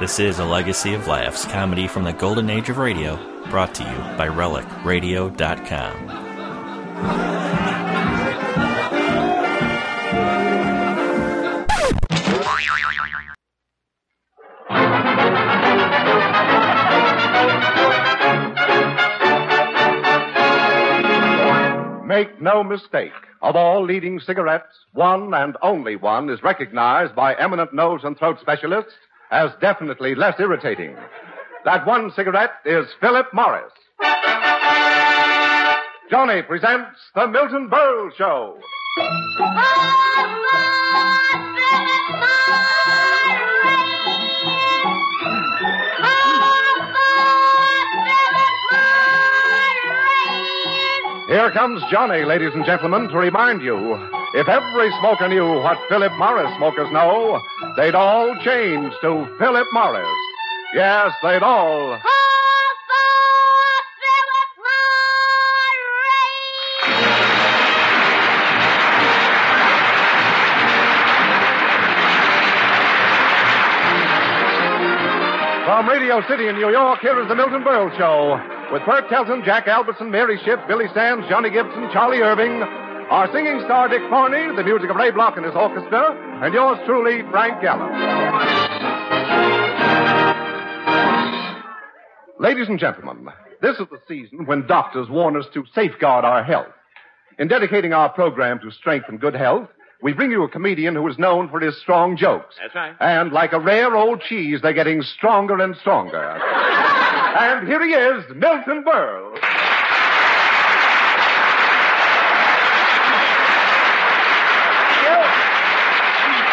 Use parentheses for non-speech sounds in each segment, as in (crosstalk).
This is a legacy of laughs, comedy from the golden age of radio, brought to you by RelicRadio.com. Make no mistake. Of all leading cigarettes, one and only one is recognized by eminent nose and throat specialists as definitely less irritating. That one cigarette is Philip Morris. Johnny presents The Milton Berle Show. Here comes Johnny, ladies and gentlemen, to remind you if every smoker knew what Philip Morris smokers know, they'd all change to Philip Morris. Yes, they'd all. From Radio City in New York, here is the Milton Berle Show. With Pert Kelton, Jack Albertson, Mary Shipp, Billy Sands, Johnny Gibson, Charlie Irving, our singing star Dick Farney, the music of Ray Block and his orchestra, and yours truly, Frank Gallup. Ladies and gentlemen, this is the season when doctors warn us to safeguard our health. In dedicating our program to strength and good health, we bring you a comedian who is known for his strong jokes. That's right. And like a rare old cheese, they're getting stronger and stronger. (laughs) and here he is, Milton Berle.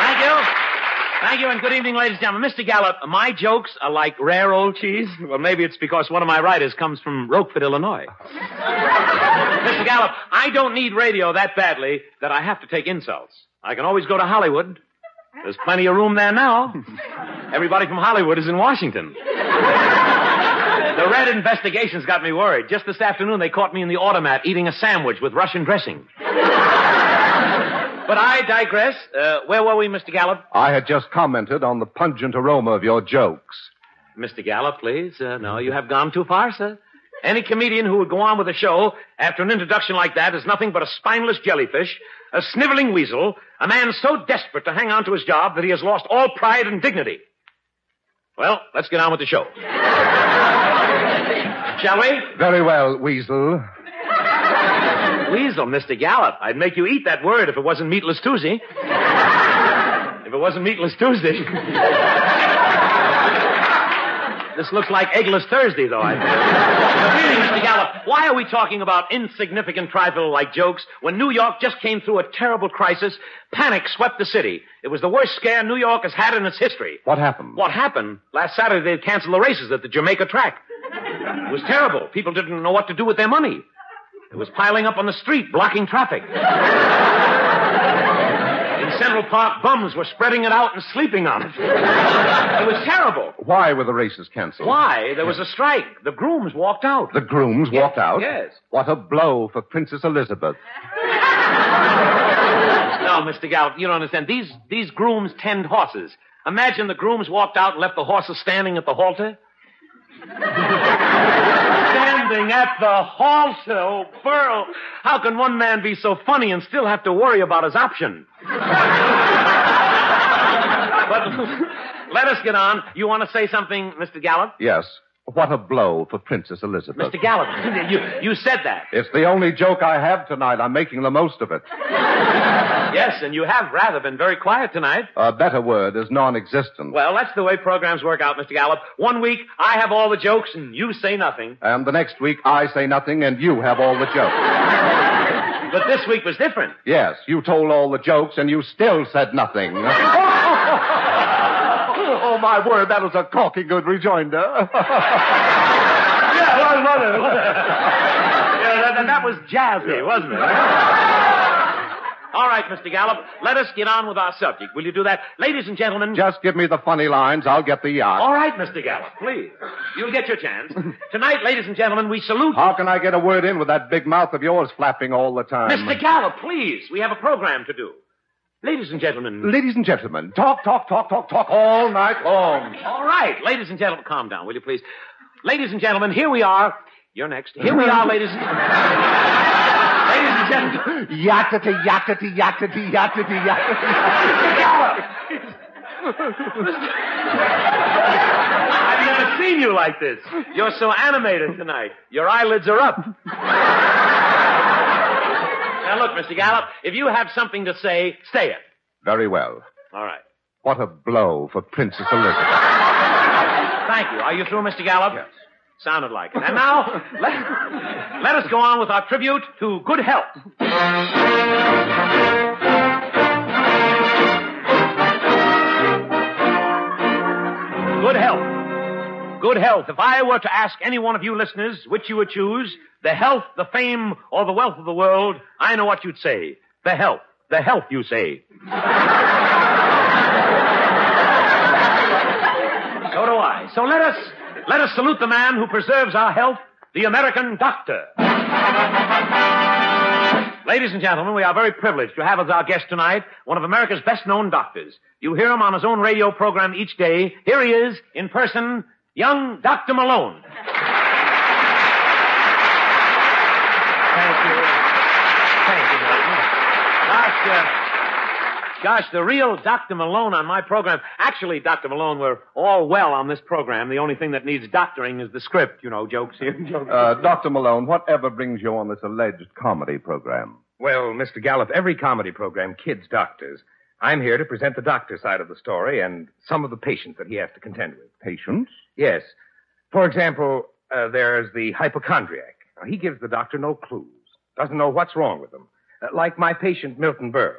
Thank you. Thank you, and good evening, ladies and gentlemen. Mr. Gallup, my jokes are like rare old cheese. Well, maybe it's because one of my writers comes from Rockford, Illinois. Mr. Gallup, I don't need radio that badly that I have to take insults. I can always go to Hollywood. There's plenty of room there now. Everybody from Hollywood is in Washington. The Red investigations got me worried. Just this afternoon, they caught me in the automat eating a sandwich with Russian dressing. But I digress. Uh, where were we, Mr. Gallup? I had just commented on the pungent aroma of your jokes. Mr. Gallup, please. Uh, no, you have gone too far, sir. Any comedian who would go on with a show after an introduction like that is nothing but a spineless jellyfish, a sniveling weasel, a man so desperate to hang on to his job that he has lost all pride and dignity. Well, let's get on with the show. (laughs) Shall we? Very well, Weasel. Weasel, Mr. Gallup. I'd make you eat that word if it wasn't Meatless Tuesday. if it wasn't Meatless Tuesday. this looks like Eggless Thursday, though, I But really, Mr. Gallup, why are we talking about insignificant trifle like jokes when New York just came through a terrible crisis? Panic swept the city. It was the worst scare New York has had in its history. What happened? What happened? Last Saturday they canceled the races at the Jamaica track. It was terrible. People didn't know what to do with their money. It was piling up on the street, blocking traffic. In Central Park, bums were spreading it out and sleeping on it. It was terrible. Why were the races canceled? Why? There was a strike. The grooms walked out. The grooms Yes, walked out? yes. What a blow for Princess Elizabeth. No, Mr. Gallup, you don't understand. These these grooms tend horses. Imagine the grooms walked out and left the horses standing at the halter. Standing at the halter, oh, Berle. How can one man be so funny and still have to worry about his option? (laughs) but let us get on. You want to say something, Mr. Gallup? Yes. What a blow for Princess Elizabeth. Mr. Gallup, (laughs) you, you said that. It's the only joke I have tonight. I'm making the most of it. Yes, and you have rather been very quiet tonight. A better word is non-existent. Well, that's the way programs work out, Mr. Gallup. One week, I have all the jokes and you say nothing. And the next week, I say nothing and you have all the jokes. But this week was different. Yes, you told all the jokes and you still said nothing. (laughs) oh, my word, that was a corking good rejoinder. (laughs) yeah, well, well, (laughs) Yeah, that, that was jazzy, wasn't it? (laughs) All right, Mr. Gallup, let us get on with our subject. Will you do that? Ladies and gentlemen. Just give me the funny lines. I'll get the yacht. All right, Mr. Gallup, please. You'll get your chance. Tonight, ladies and gentlemen, we salute How can I get a word in with that big mouth of yours flapping all the time? Mr. Gallup, please. We have a program to do. Ladies and gentlemen. Ladies and gentlemen, talk, talk, talk, talk, talk all night long. All right, ladies and gentlemen, calm down, will you please? Ladies and gentlemen, here we are. You're next. Here we are, ladies and gentlemen. Ladies and gentlemen. Yattity, yattity, yattity, yattity, I've never seen you like this. You're so animated tonight. Your eyelids are up. Now look, Mr. Gallup, if you have something to say, say it. Very well. All right. What a blow for Princess Elizabeth. (laughs) Thank you. Are you through, Mr. Gallup? Yes. Sounded like it. And now, (laughs) let, let us go on with our tribute to good health. Good health. Good health. If I were to ask any one of you listeners which you would choose, the health, the fame, or the wealth of the world, I know what you'd say. The health. The health, you say. So do I. So let us let us salute the man who preserves our health, the American doctor. Ladies and gentlemen, we are very privileged to have as our guest tonight one of America's best known doctors. You hear him on his own radio program each day. Here he is, in person, young Dr. Malone. Thank you. Thank you, Milton. Gosh, uh, gosh, the real Dr. Malone on my program. Actually, Dr. Malone, we're all well on this program. The only thing that needs doctoring is the script, you know, jokes here. (laughs) Jokes. Uh, Dr. Malone, whatever brings you on this alleged comedy program? Well, Mr. Gallup, every comedy program kids doctors. I'm here to present the doctor side of the story and some of the patients that he has to contend with. Patients? Yes. For example, uh, there's the hypochondriac. Now, he gives the doctor no clues. Doesn't know what's wrong with him. Uh, like my patient, Milton Berle.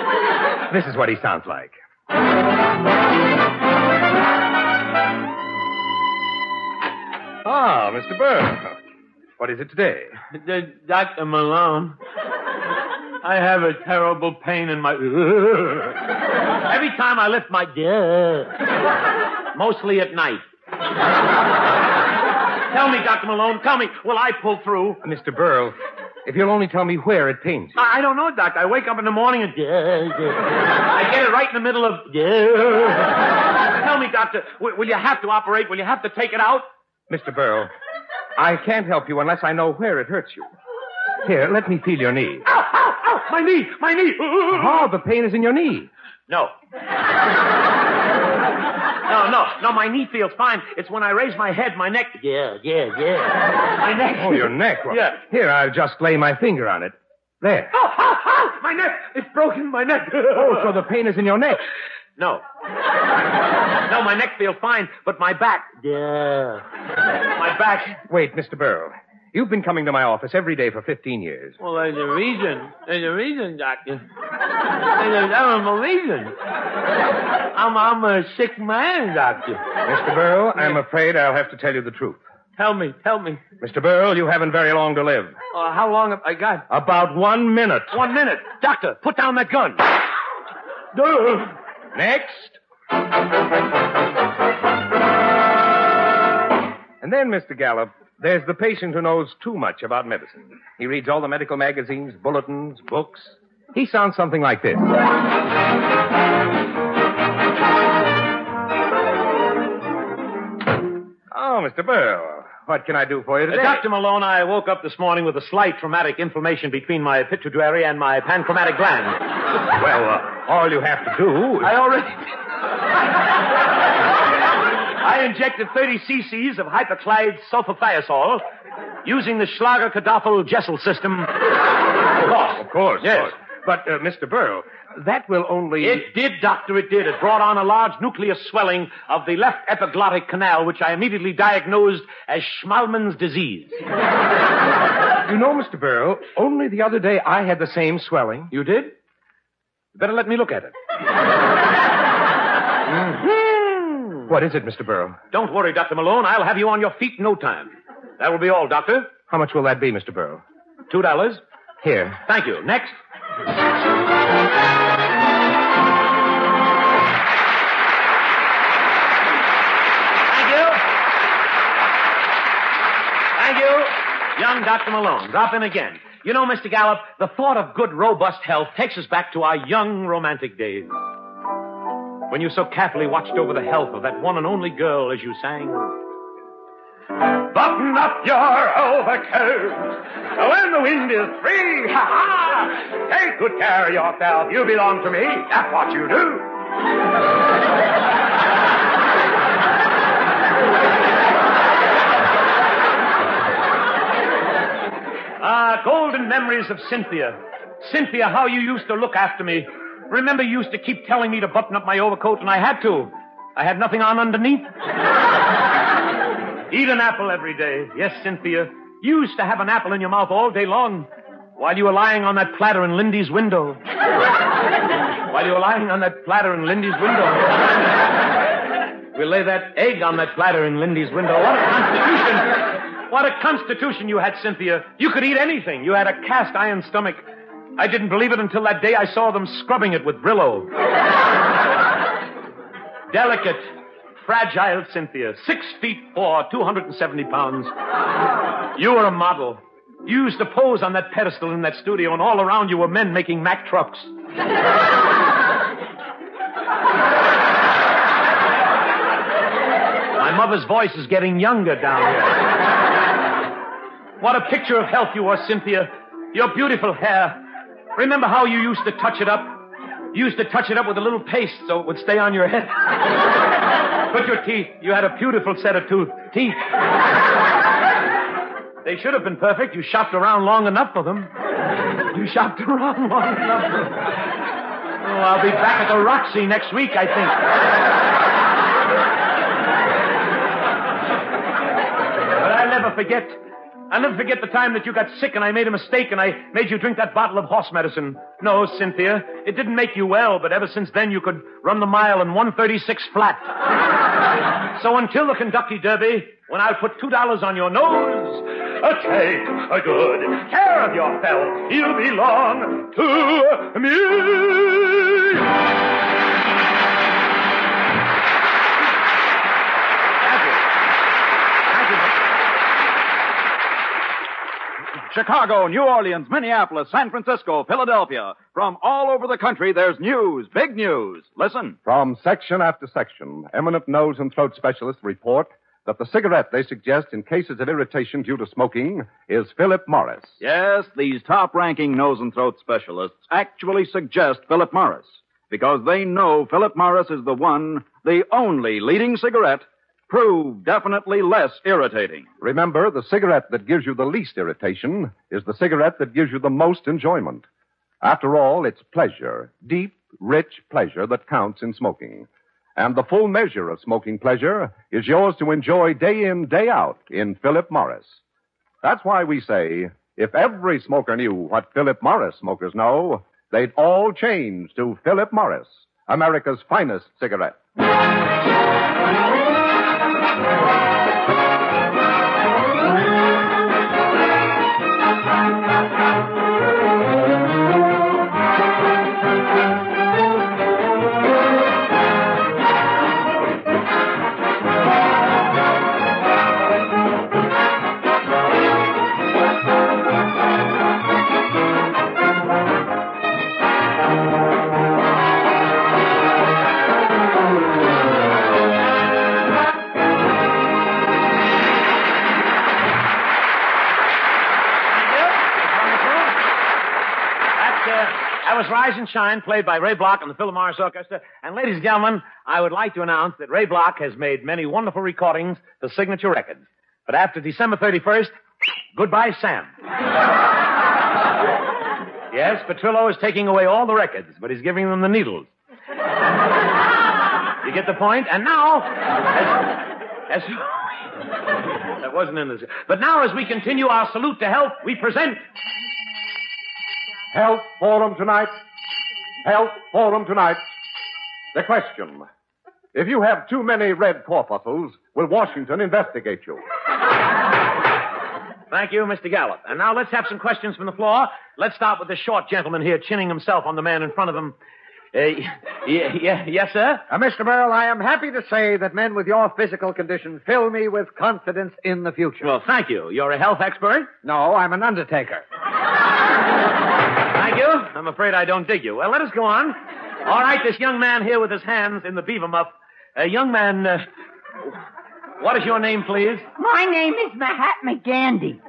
(laughs) this is what he sounds like. Ah, Mr. Berle. What is it today? D- Dr. Malone, I have a terrible pain in my. (laughs) Every time I lift my. Mostly at night. tell me, Dr. Malone, tell me, will I pull through? Mr. Berle, if you'll only tell me where it pains you. I I don't know, Doctor. I wake up in the morning and. I get it right in the middle of. Tell me, Doctor, w- will you have to operate? Will you have to take it out? Mr. Burrow, I can't help you unless I know where it hurts you. Here, let me feel your knee. Ow, ow, ow! My knee! My knee! Oh, the pain is in your knee. No. No, no, no, my knee feels fine. It's when I raise my head, my neck. Yeah, yeah, yeah. My neck. Oh, your neck. Well, Yeah. Here, I'll just lay my finger on it. There. Oh, oh, oh, my neck! It's broken, my neck. Oh, so the pain is in your neck. No. No, my neck feels fine, but my back. Yeah. My back. Wait, Mr. Burrow. You've been coming to my office every day for 15 years. Well, there's a reason. There's a reason, Doctor. There's a reason. I'm, I'm a sick man, Doctor. Mr. Burrow, I'm afraid I'll have to tell you the truth. Tell me, tell me. Mr. Burrow, you haven't very long to live. Uh, how long have I got? About one minute. One minute. Doctor, put down that gun. Next. And then, Mr. Gallup, there's the patient who knows too much about medicine. He reads all the medical magazines, bulletins, books. He sounds something like this. Oh, Mr. Burrow, what can I do for you today? Uh, Dr. Malone, I woke up this morning with a slight traumatic inflammation between my pituitary and my pancreatic gland. Well, uh, all you have to do is... I already. (laughs) I injected 30 cc's of hyperchlide sulfathiazole using the Schlager Kadoffel Jessel system. Of course. Of course, Yes. of course. But, uh, Mr. Burrow, that will only... It did, Doctor, it did. It brought on a large nucleus swelling of the left epiglottic canal, which I immediately diagnosed as Schmalman's disease. You know, Mr. Burrow, only the other day I had the same swelling. You did? Better let me look at it. What is it, Mr. Burrow? Don't worry, Dr. Malone. I'll have you on your feet in no time. That will be all, Doctor. How much will that be, Mr. Burrow? Two dollars. Here. Thank you. Next. Thank you. Thank you. Young Dr. Malone, drop in again. You know, Mr. Gallup, the thought of good, robust health takes us back to our young, romantic days. When you so carefully watched over the health of that one and only girl as you sang. Button up your overcoat. When the wind is free, ha ha! Take good care of yourself. You belong to me. That's what you do. Ah, golden memories of Cynthia. Cynthia, how you used to look after me. Remember, you used to keep telling me to button up my overcoat, and I had to. I had nothing on underneath. (laughs) Eat an apple every day. Yes, Cynthia. You used to have an apple in your mouth all day long while you were lying on that platter in Lindy's window. (laughs) while you were lying on that platter in Lindy's window. (laughs) We'll lay that egg on that platter in Lindy's window. What a constitution! What a constitution you had, Cynthia. You could eat anything. You had a cast iron stomach. I didn't believe it until that day I saw them scrubbing it with Brillo. (laughs) Delicate, fragile Cynthia, six feet four, 270 pounds. You were a model. You used to pose on that pedestal in that studio, and all around you were men making Mack trucks. My mother's voice is getting younger down here. What a picture of health you are, Cynthia. Your beautiful hair. Remember how you used to touch it up? You used to touch it up with a little paste so it would stay on your head. (laughs) Put your teeth. You had a beautiful set of tooth teeth. They should have been perfect. You shopped around long enough for them. You shopped around long enough. For them. Oh, I'll be back at the Roxy next week, I think. But I'll never forget. I'll never forget the time that you got sick and I made a mistake and I made you drink that bottle of horse medicine. No, Cynthia, it didn't make you well, but ever since then you could run the mile in 136 flat. (laughs) so until the Kentucky Derby, when I'll put two dollars on your nose, take a good care of yourself. You belong to me. Chicago, New Orleans, Minneapolis, San Francisco, Philadelphia. From all over the country, there's news, big news. Listen. From section after section, eminent nose and throat specialists report that the cigarette they suggest in cases of irritation due to smoking is Philip Morris. Yes, these top ranking nose and throat specialists actually suggest Philip Morris because they know Philip Morris is the one, the only leading cigarette proved definitely less irritating. Remember, the cigarette that gives you the least irritation is the cigarette that gives you the most enjoyment. After all, it's pleasure, deep, rich pleasure that counts in smoking. And the full measure of smoking pleasure is yours to enjoy day in, day out in Philip Morris. That's why we say, if every smoker knew what Philip Morris smokers know, they'd all change to Philip Morris, America's finest cigarette. Rise and Shine, played by Ray Block and the Philip Morris Orchestra. And ladies and gentlemen, I would like to announce that Ray Block has made many wonderful recordings for Signature Records. But after December 31st, goodbye, Sam. (laughs) yes, Petrillo is taking away all the records, but he's giving them the needles. You get the point? And now, as, as (laughs) that wasn't in this. But now, as we continue our salute to health, we present Health Forum tonight. Health Forum tonight. The question. If you have too many red corpuscles, will Washington investigate you? Thank you, Mr. Gallup. And now let's have some questions from the floor. Let's start with the short gentleman here, chinning himself on the man in front of him. Uh, (laughs) yeah, yeah, yes, sir? Uh, Mr. Merrill, I am happy to say that men with your physical condition fill me with confidence in the future. Well, thank you. You're a health expert? no, I'm an undertaker. Thank you. I'm afraid I don't dig you. Well, let us go on. All right, this young man here with his hands in the beaver muff. A young man. Uh, what is your name, please? My name is Mahatma Gandhi.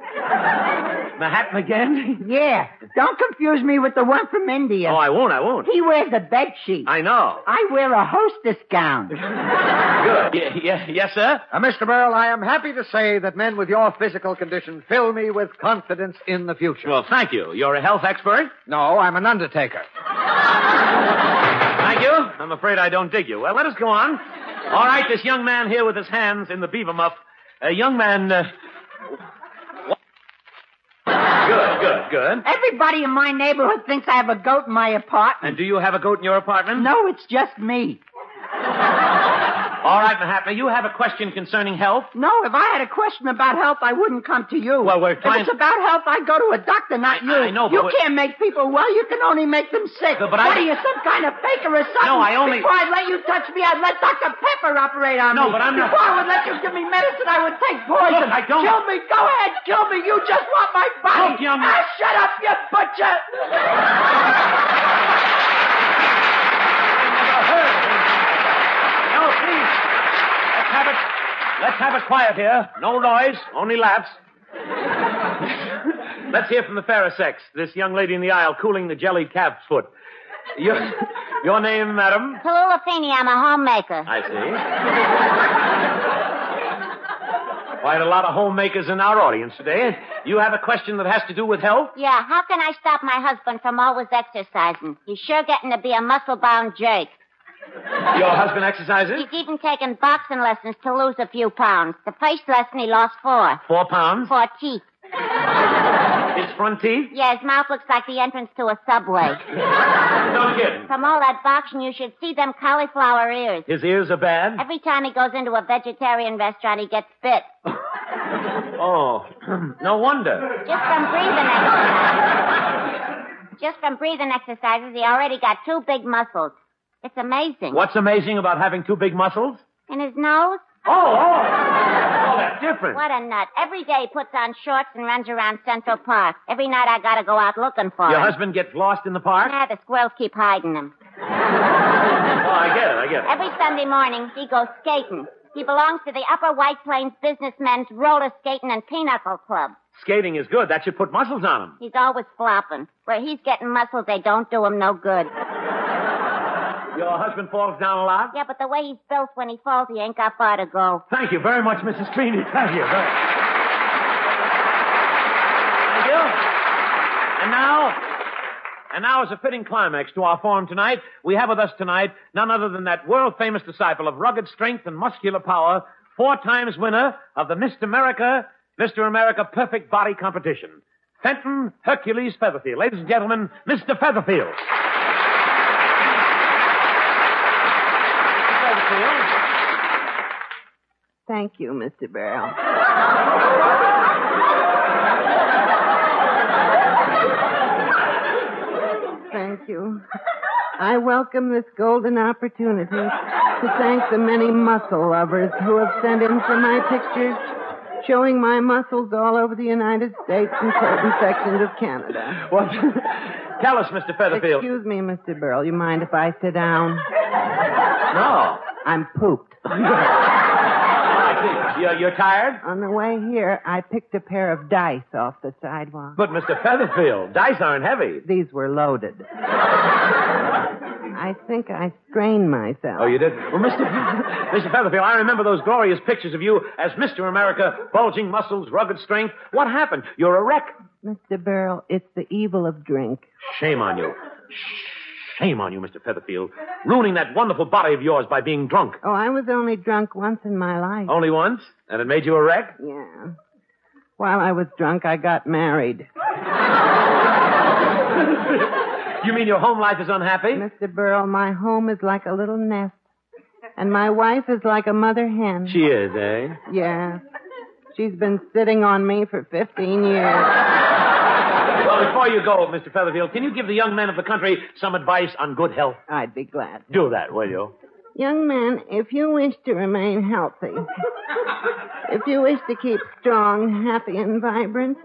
Mahatma Gandhi? (laughs) Yeah. Don't confuse me with the one from India. Oh, I won't, I won't. He wears a bed sheet. I know. I wear a hostess gown. (laughs) Good. Y- y- yes, sir? Uh, Mr. Berle, I am happy to say that men with your physical condition fill me with confidence in the future. Well, thank you. You're a health expert? no, I'm an undertaker. Thank you. I'm afraid I don't dig you. Well, let us go on. All right, this young man here with his hands in the beaver muff. A young man. Uh... Good, good, good. Everybody in my neighborhood thinks I have a goat in my apartment. And do you have a goat in your apartment? No, it's just me. All right, Mahatma, you have a question concerning health? No, if I had a question about health, I wouldn't come to you. Well, we're trying- If it's about health, I go to a doctor, not you. I know, but You we- can't make people well. You can only make them sick. But- but I- what are you, some kind of faker or something? No, I only- Before I'd let you touch me, I'd let Dr. Pepper operate on No, me. but I'm not- Before I would let you give me medicine, I would take poison. Look, I don't- Kill me. Go ahead. Kill me. You just want my body. Look, young- Ah, shut up, you butcher. (laughs) No, please. Let's have it. Let's have it quiet here. No noise, only laughs. Let's hear from the fairer sex. This young lady in the aisle cooling the jellied calf's foot. Your, your name, madam? Tallulah Feeney, I'm a homemaker. I see. Quite a lot of homemakers in our audience today. You have a question that has to do with health? Yeah, how can I stop my husband from always exercising? He's sure getting to be a muscle-bound jerk. Your husband exercises? He's even taken boxing lessons to lose a few pounds. The first lesson he lost four. Four pounds? Four teeth. His front teeth? Yeah, his mouth looks like the entrance to a subway. (laughs) No kidding. From all that boxing, you should see them cauliflower ears. His ears are bad? Every time he goes into a vegetarian restaurant, he gets bit. (laughs) Oh, (clears throat) no wonder. Just from breathing exercises. Just from breathing exercises, he already got two big muscles. It's amazing. What's amazing about having two big muscles? In his nose? Oh, oh. Oh, that's different. What a nut. Every day he puts on shorts and runs around Central Park. Every night I gotta go out looking for him. Your him. husband gets lost in the park? Yeah, the squirrels keep hiding him. Oh, I get it, I get it. Every Sunday morning, he goes skating. He belongs to the Upper White Plains Businessmen's Roller Skating and Pinochle Club. Skating is good. That should put muscles on him. He's always flopping. Where he's getting muscles, they don't do him no good. Your husband falls down a lot? Yeah, but the way he's built when he falls, he ain't got far to go. Thank you very much, Mrs. Trini. Thank you. Very- Thank you. And now, and now as a fitting climax to our forum tonight, we have with us tonight none other than that world famous disciple of rugged strength and muscular power, four times winner of the Mr. America, Mr. America Perfect Body Competition. Fenton Hercules Featherfield. Ladies and gentlemen, Mr. Featherfield. Featherfield. Thank you, Mr. Barrel. Thank you. I welcome this golden opportunity to thank the many muscle lovers who have sent in for my pictures showing my muscles all over the United States and certain sections of Canada. What? Tell us, Mr. Featherfield. Excuse me, Mr. Berle. You mind if I sit down? I'm pooped. (laughs) You're, you're tired? On the way here, I picked a pair of dice off the sidewalk. But, Mr. Featherfield, dice aren't heavy. These were loaded. (laughs) I think I strained myself. Oh, you did? Well, Mr. Mr. Featherfield, I remember those glorious pictures of you as Mr. America, bulging muscles, rugged strength. What happened? You're a wreck. Mr. Berle, it's the evil of drink. Shame on you. Shame on you, Mr. Featherfield. Ruining that wonderful body of yours by being drunk. Oh, I was only drunk once in my life. Only once? And it made you a wreck? Yeah. While I was drunk, I got married. You mean your home life is unhappy? Mr. Berle, my home is like a little nest. And my wife is like a mother hen. She is, eh? Yeah. She's been sitting on me for 15 years. Before you go, Mr. Featherfield, can you give the young men of the country some advice on good health? I'd be glad. Do that, will you? Young men, if you wish to remain healthy, if you wish to keep strong, happy, and vibrant,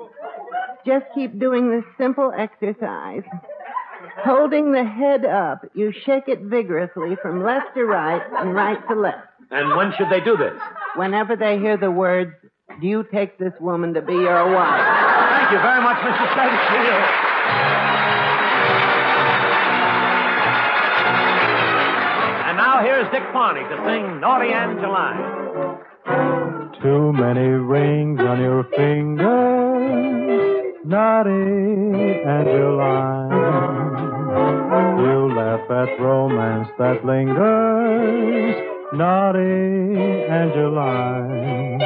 Just keep doing this simple exercise. Holding the head up, you shake it vigorously from left to right and right to left. And when should they do this? Whenever they hear the words, do you take this woman to be your wife? Thank you very much, Mr. Satterfield. And now here's Dick Farney to sing Naughty Angeline. Too many rings on your fingers, naughty Angeline. You laugh at romance that lingers, naughty Angeline.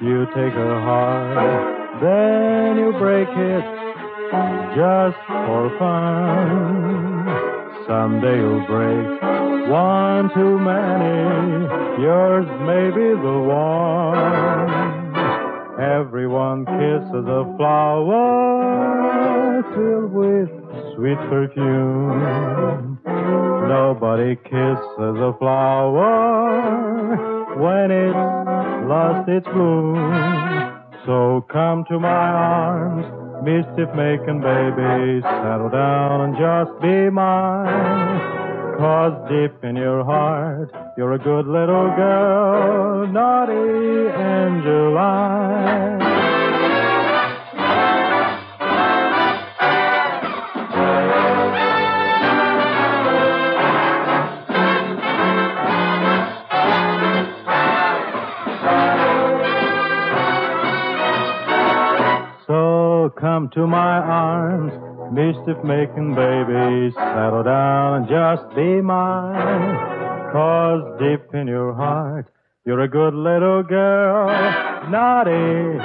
You take her heart, then you break it just for fun. Someday you'll break one too many. Yours may be the one. Everyone kisses a flower filled with sweet perfume. Nobody kisses a flower when it's lost its bloom. So come to my arms, mischief making baby. Settle down and just be mine. Cause deep in your heart, you're a good little girl, naughty Angeline. Come to my arms, mischief making baby. Settle down and just be mine. Cause deep in your heart, you're a good little girl, naughty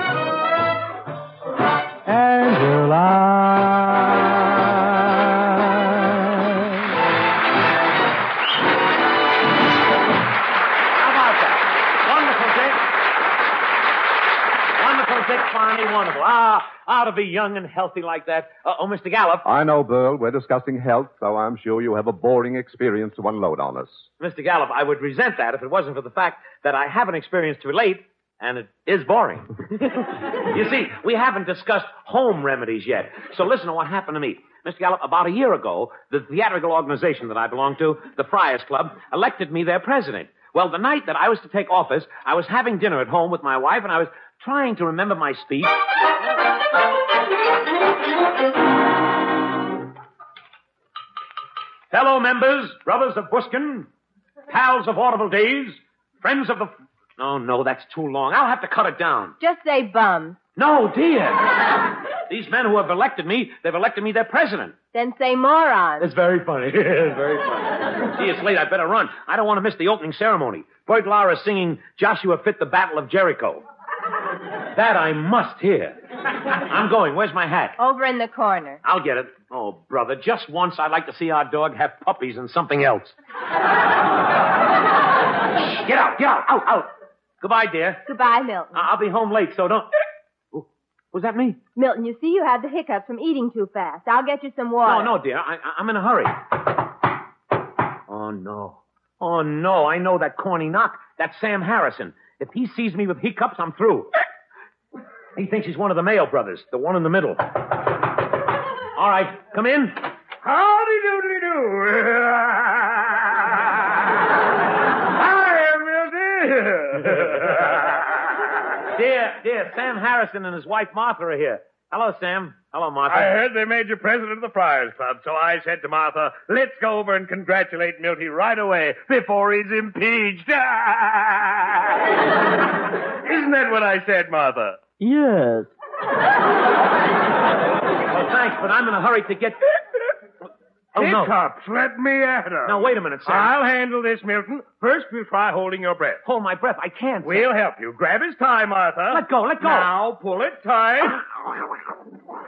Dick. Wonderful, Dick Farney. Wonderful. Ah, ah, to be young and healthy like that. Uh, oh, Mr. Gallup. I know, Berle. We're discussing health, so I'm sure you have a boring experience to unload on us. Mr. Gallup, I would resent that if it wasn't for the fact that I have an experience to relate, and it is boring. (laughs) you see, we haven't discussed home remedies yet. So listen to what happened to me. Mr. Gallup, about a year ago, the theatrical organization that I belong to, the Friars Club, elected me their president. Well, the night that I was to take office, I was having dinner at home with my wife, and I was trying to remember my speech. Fellow members, brothers of Buskin, pals of audible days, friends of the. Oh, no, that's too long. I'll have to cut it down. Just say bums. No, dear. These men who have elected me, they've elected me their president. Then say moron. It's very funny. (laughs) it's very funny. See, it's late. I better run. I don't want to miss the opening ceremony. Bert Lara singing Joshua Fit the Battle of Jericho. That I must hear. I'm going. Where's my hat? Over in the corner. I'll get it. Oh, brother, just once I'd like to see our dog have puppies and something else. Shh, (laughs) get out, get out, out, out. Goodbye, dear. Goodbye, Milton. I- I'll be home late, so don't. Oh, Was that me? Milton, you see you had the hiccups from eating too fast. I'll get you some water. No, no, dear. I- I'm in a hurry. Oh, no. Oh, no. I know that corny knock. That's Sam Harrison. If he sees me with hiccups, I'm through. He thinks he's one of the Mayo brothers, the one in the middle. All right, come in. Howdy doodly doo. Hi, Milty. Dear, dear, Sam Harrison and his wife Martha are here. Hello, Sam. Hello, Martha. I heard they made you president of the Friars Club, so I said to Martha, let's go over and congratulate Milty right away before he's impeached. (laughs) Isn't that what I said, Martha? Yes. Well, thanks, but I'm in a hurry to get. Oh, no. Hiccups, let me at her. Now, wait a minute, Sam. I'll handle this, Milton. First, we'll try holding your breath. Hold my breath. I can't. Sam. We'll help you. Grab his tie, Martha. Let go, let go. Now, pull it tight. (laughs)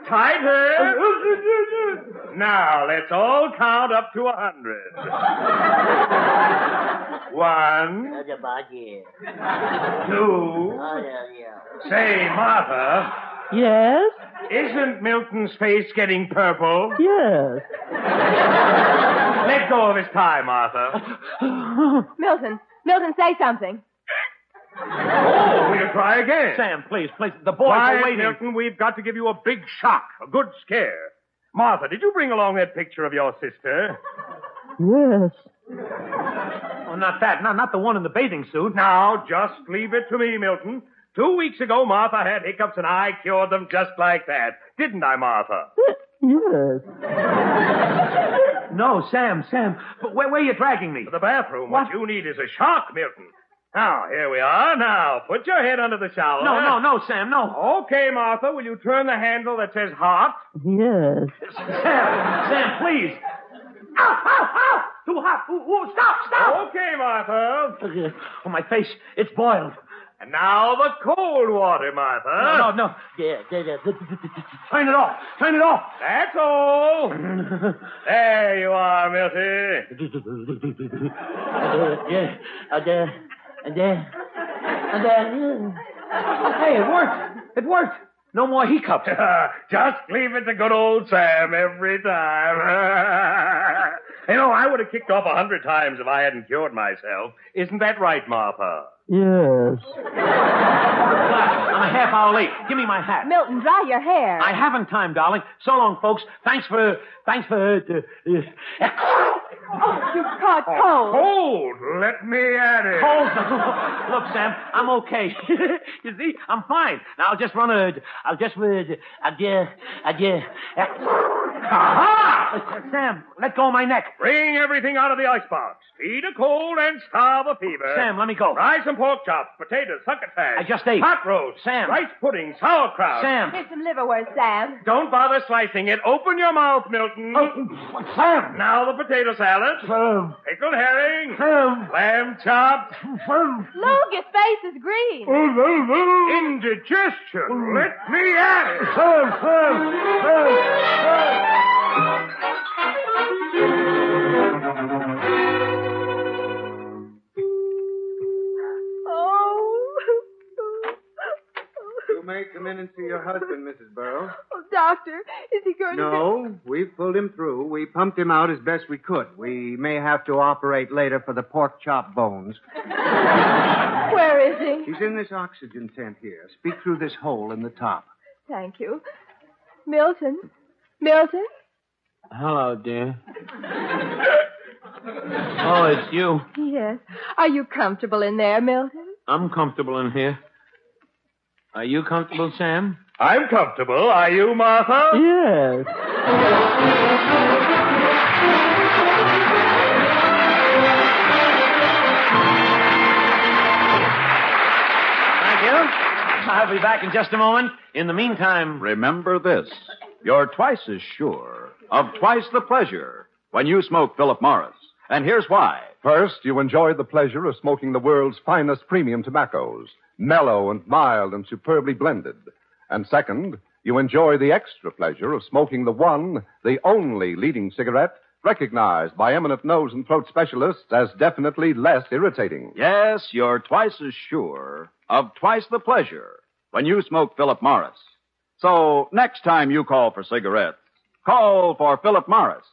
Tighter. (laughs) now, let's all count up to a hundred. One, two. Say, Martha, Yes? isn't Milton's face getting purple? Yes. Let go of his tie, Martha. (laughs) Milton, Milton, say something. Oh, Oh, we'll try again. Sam, please, please. The boys Quiet, are waiting. Milton. We've got to give you a big shock, a good scare. Martha, did you bring along that picture of your sister? Yes. Oh, not that. Not, not the one in the bathing suit. Now, just leave it to me, Milton. Two weeks ago, Martha had hiccups, and I cured them just like that. Didn't I, Martha? Yes. No, Sam, Sam. But where, where are you dragging me? To the bathroom. What? What you need is a shock, Milton. Now, here we are. Now, put your head under the shower. No, no, no, Sam, no. Okay, Martha, will you turn the handle that says hot? Yes. Sam, Sam, please. Ow, ow, ow! Too hot. Ooh, ooh, stop, stop. Okay, Martha. Oh, my face, it's boiled. And now the cold water, Martha. No, no, no. Yeah, yeah, yeah. Turn it off. Turn it off. That's all. (laughs) there you are, Milty. (laughs) yeah, and uh, and then, and uh, hey, it worked. It worked. No more hiccups. (laughs) Just leave it to good old Sam every time. (laughs) you know, I would have kicked off a hundred times if I hadn't cured myself. Isn't that right, Martha? Yes. I'm a half hour late. Give me my hat. Milton, dry your hair. I haven't time, darling. So long, folks. Thanks for thanks for. Uh, uh, Oh, you caught cold. Cold. Let me at it. Hold on. (laughs) Look, Sam, I'm okay. (laughs) you see, I'm fine. Now I'll just run a. I'll just. Uh, adieu, adieu. Aha! (laughs) Sam, let go of my neck. Bring everything out of the icebox. Feed a cold and starve a fever. Sam, let me go. Fry some pork chops, potatoes, succotash. I just ate. Hot roast. Sam. Rice pudding, sauerkraut. Sam. Here's some liverwurst, Sam. Don't bother slicing it. Open your mouth, Milton. Oh, Sam. Now the potato salad. Sam. Pickled herring. Sam. Lamb chops. Sam. Look, his face is green. Oh, Indigestion. Oh. Let me at it. Sam, Sam, Sam, You may come in and see your husband, Mrs. Burrow. Oh, doctor, is he going to No, we've pulled him through. We pumped him out as best we could. We may have to operate later for the pork chop bones. Where is he? He's in this oxygen tent here. Speak through this hole in the top. Thank you. Milton? Milton? Hello, dear. Oh, it's you. Yes. Are you comfortable in there, Milton? I'm comfortable in here. Are you comfortable, Sam? I'm comfortable. Are you, Martha? Yes. Thank you. I'll be back in just a moment. In the meantime, Remember this. You're twice as sure of twice the pleasure when you smoke Philip Morris. And here's why. First, you enjoy the pleasure of smoking the world's finest premium tobaccos, mellow and mild and superbly blended. And second, you enjoy the extra pleasure of smoking the one, the only leading cigarette recognized by eminent nose and throat specialists as definitely less irritating. Yes, you're twice as sure of twice the pleasure when you smoke Philip Morris. So next time you call for cigarettes, call for Philip Morris,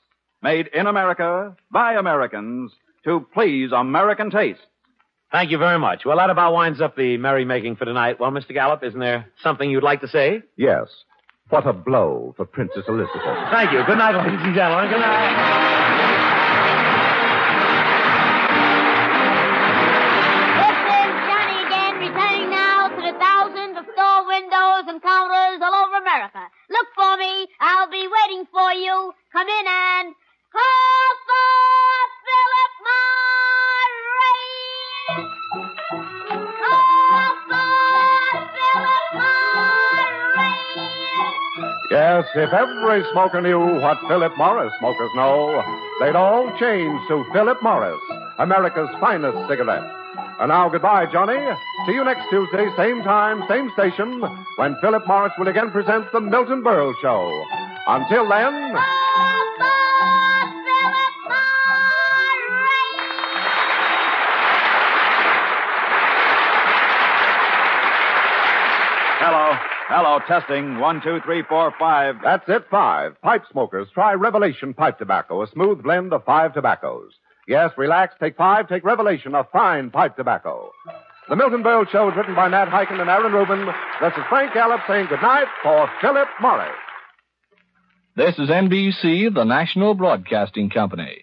made in America by Americans to please American taste. Thank you very much. Well, that about winds up the merrymaking for tonight. Well, Mr. Gallup, isn't there something you'd like to say? Yes. What a blow for Princess Elizabeth. Thank you. Good night, ladies and gentlemen. Good night. This is Johnny again, returning now to the thousands of store windows and counters all over America. Look for me. I'll be waiting for you. Come in and call Yes, if every smoker knew what Philip Morris smokers know, they'd all change to Philip Morris, America's finest cigarette. And now, goodbye, Johnny. See you next Tuesday, same time, same station, when Philip Morris will again present the Milton Berle Show. Until then, Hello. Testing. One, two, three, four, five. that's it, five. Pipe smokers, try Revelation Pipe Tobacco, a smooth blend of five tobaccos. Yes, relax, take five, take Revelation, a fine pipe tobacco. The Milton Berle Show is written by Nat Hiken and Aaron Rubin. This is Frank Gallup saying goodnight for Philip Morris. This is NBC, the national broadcasting company.